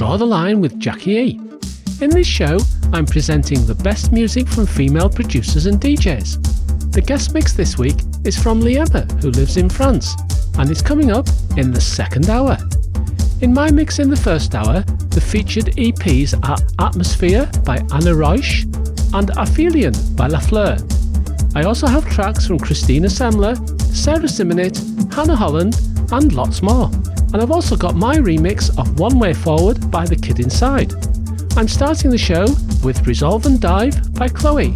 Draw the Line with Jackie E. In this show, I'm presenting the best music from female producers and DJs. The guest mix this week is from Liema, who lives in France, and is coming up in the second hour. In my mix in the first hour, the featured EPs are Atmosphere by Anna Reusch and Aphelion by La Fleur. I also have tracks from Christina Semler, Sarah Simonet, Hannah Holland, and lots more. And I've also got my remix of One Way Forward by The Kid Inside. I'm starting the show with Resolve and Dive by Chloe.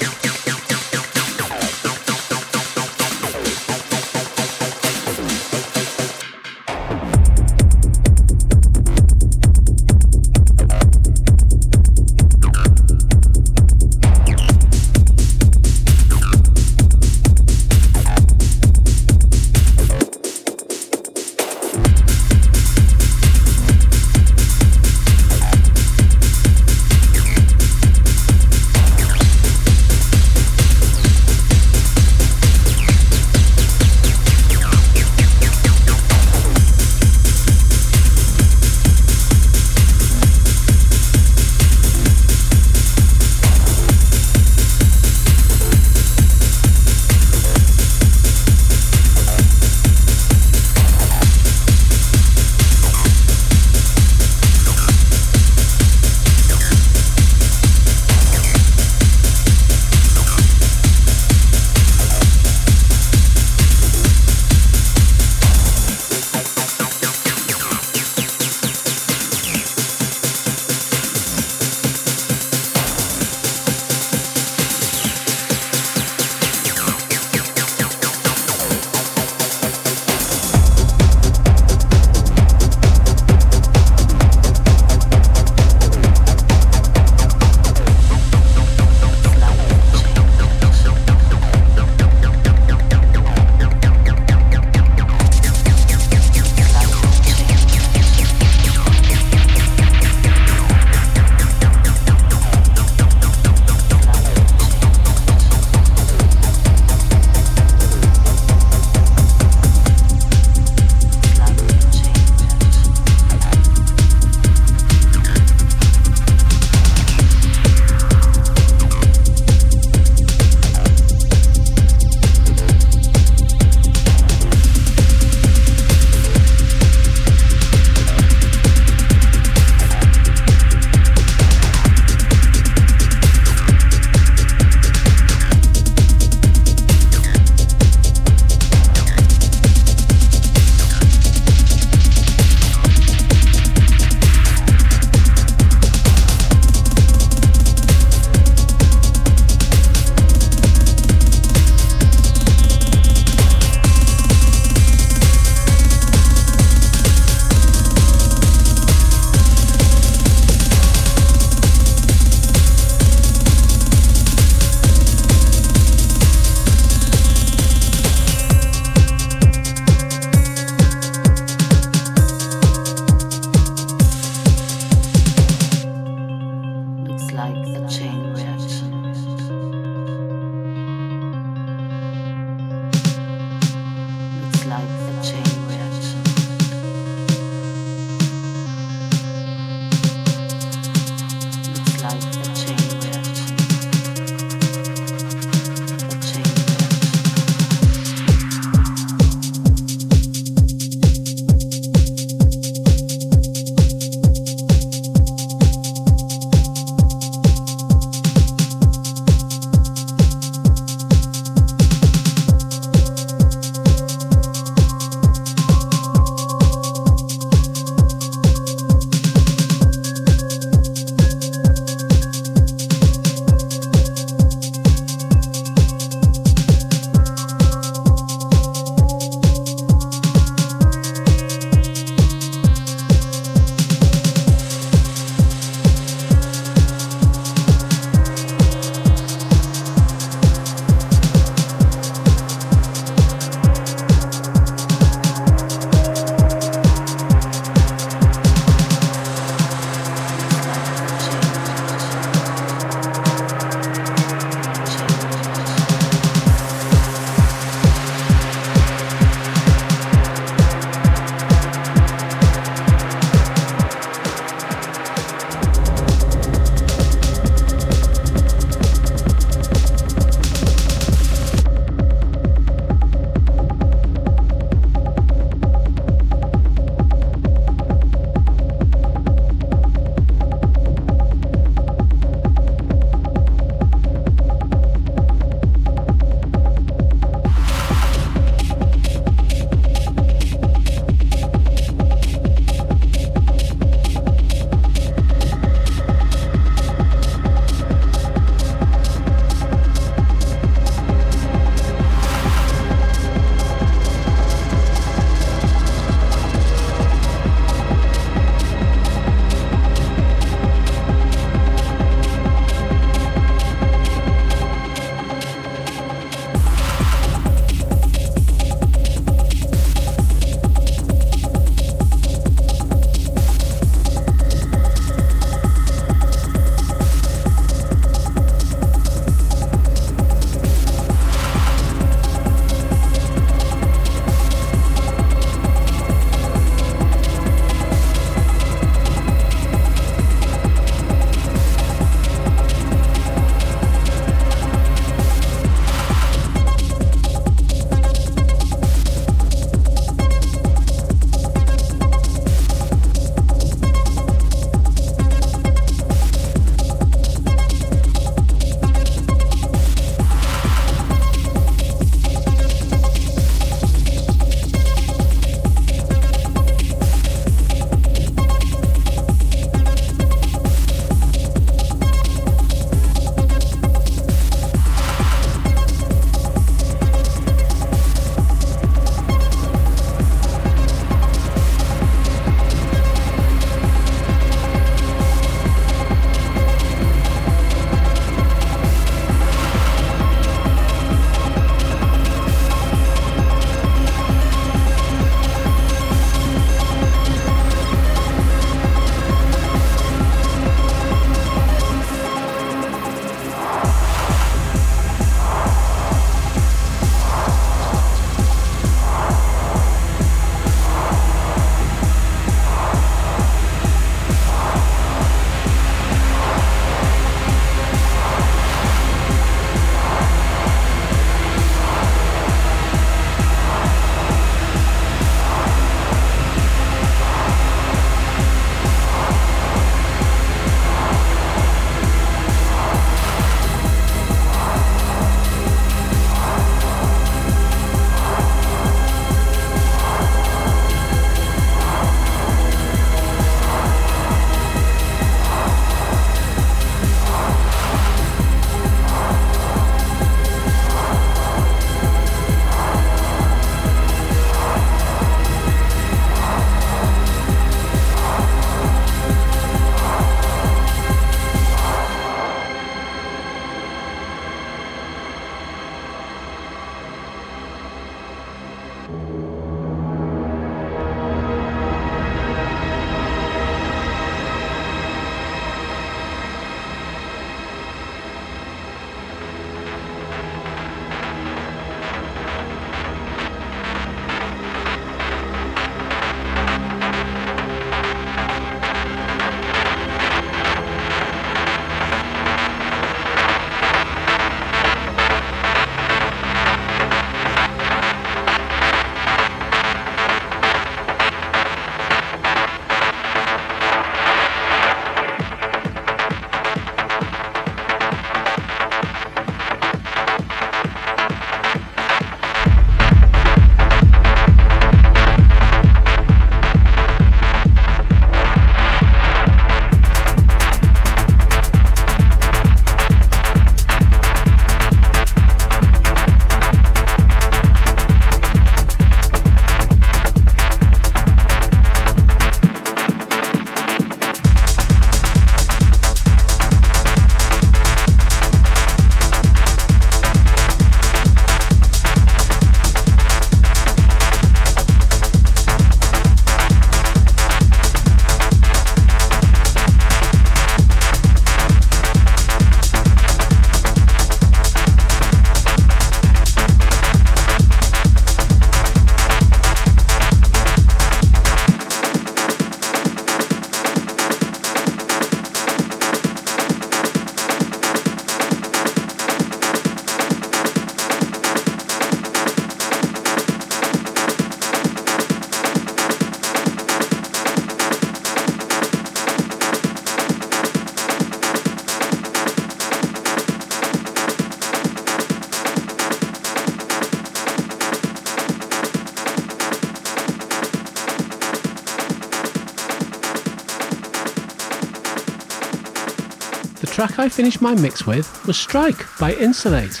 Track I finished my mix with was Strike by Insulate.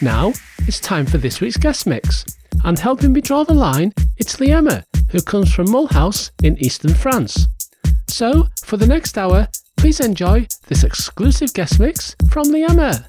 Now, it's time for this week's guest mix. And helping me draw the line, it's Liema, who comes from Mulhouse in eastern France. So, for the next hour, please enjoy this exclusive guest mix from Liema.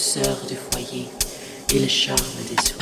Douceur du foyer, et le charme des soirs,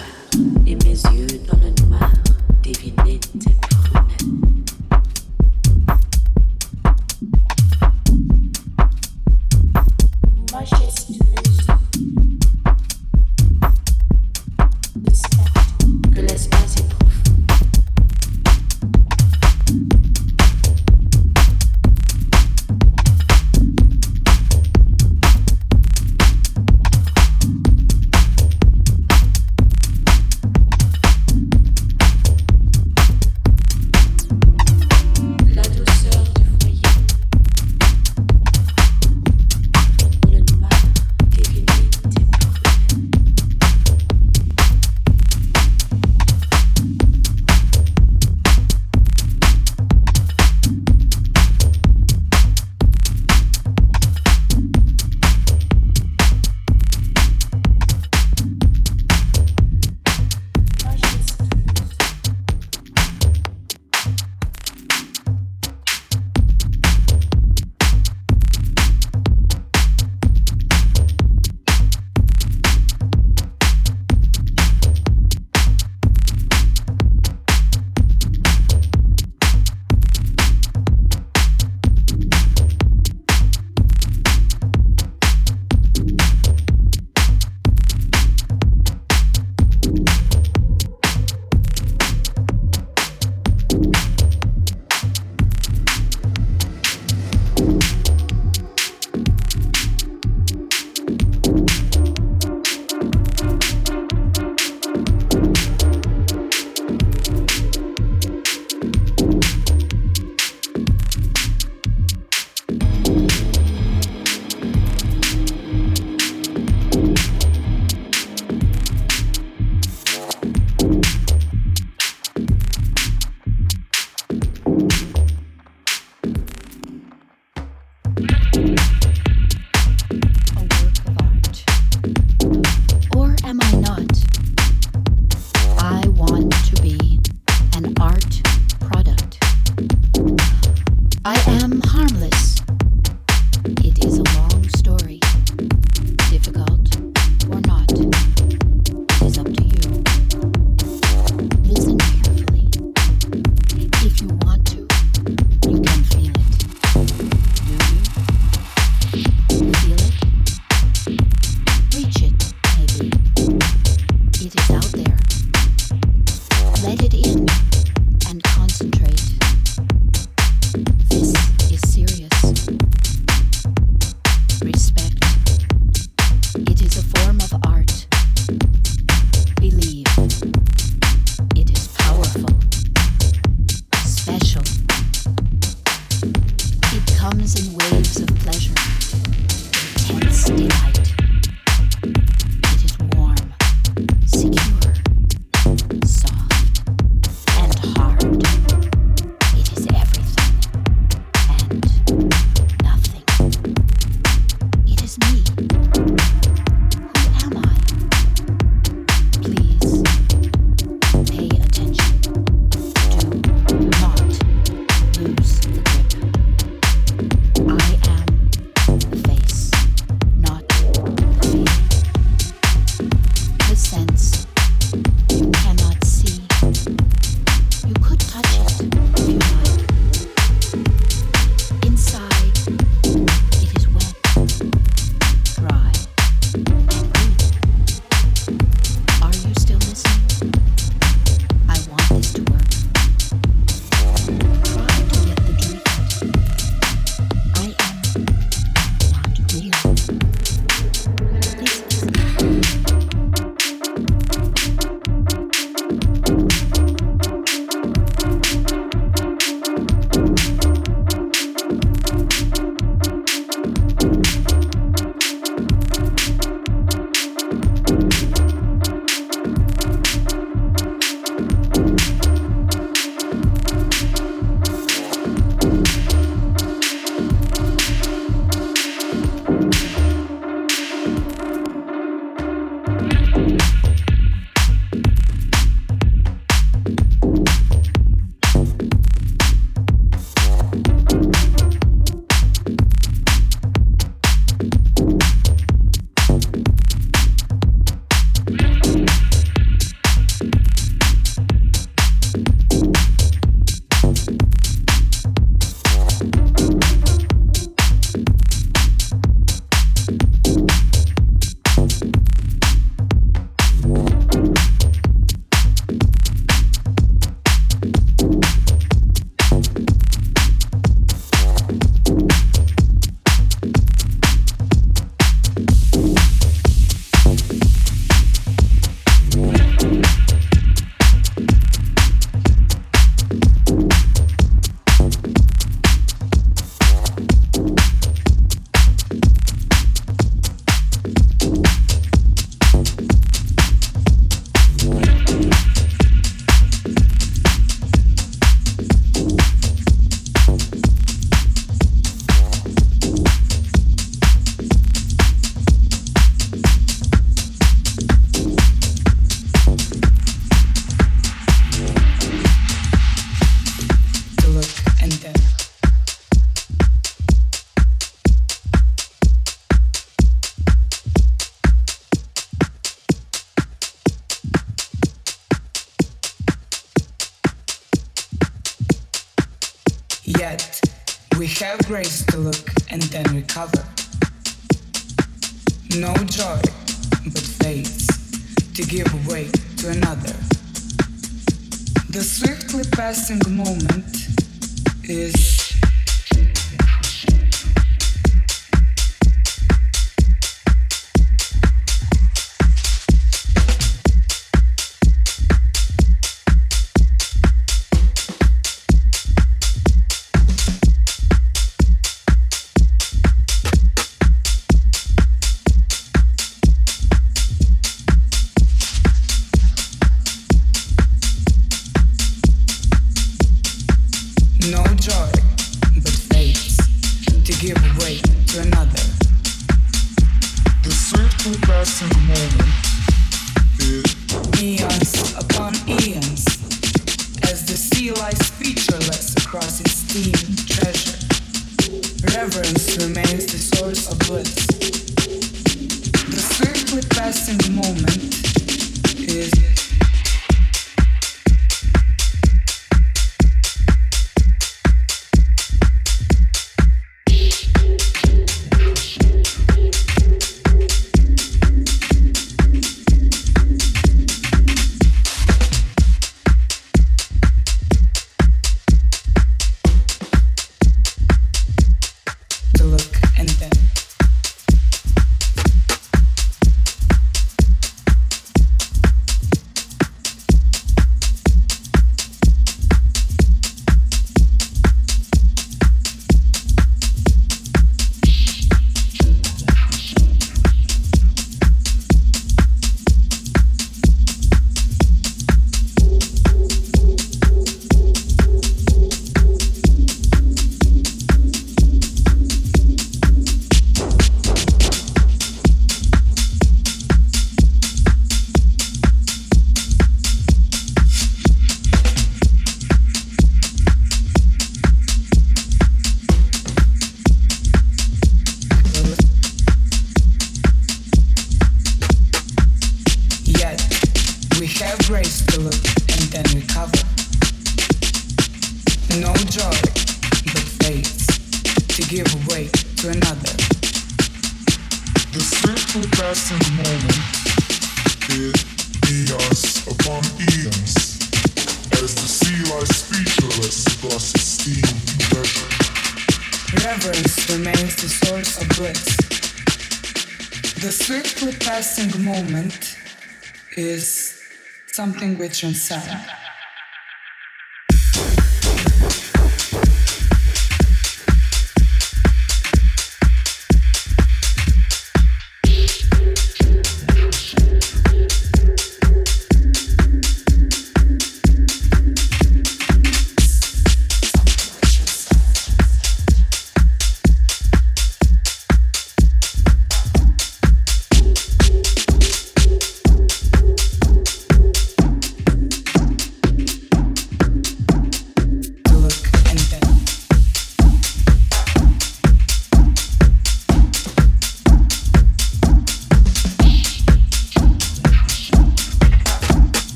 something which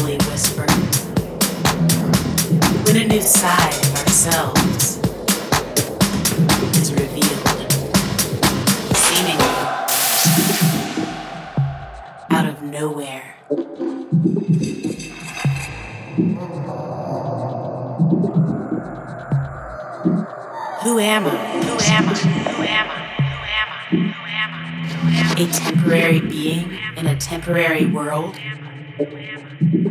only whisper. When a new side of ourselves is revealed, seemingly out of nowhere. Who am I? Who am Who am I? Who am I? Who am I? Who am I? A temporary being in a temporary world?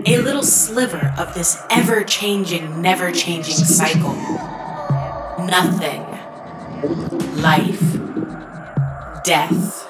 a little sliver of this ever changing, never changing cycle. Nothing. Life. Death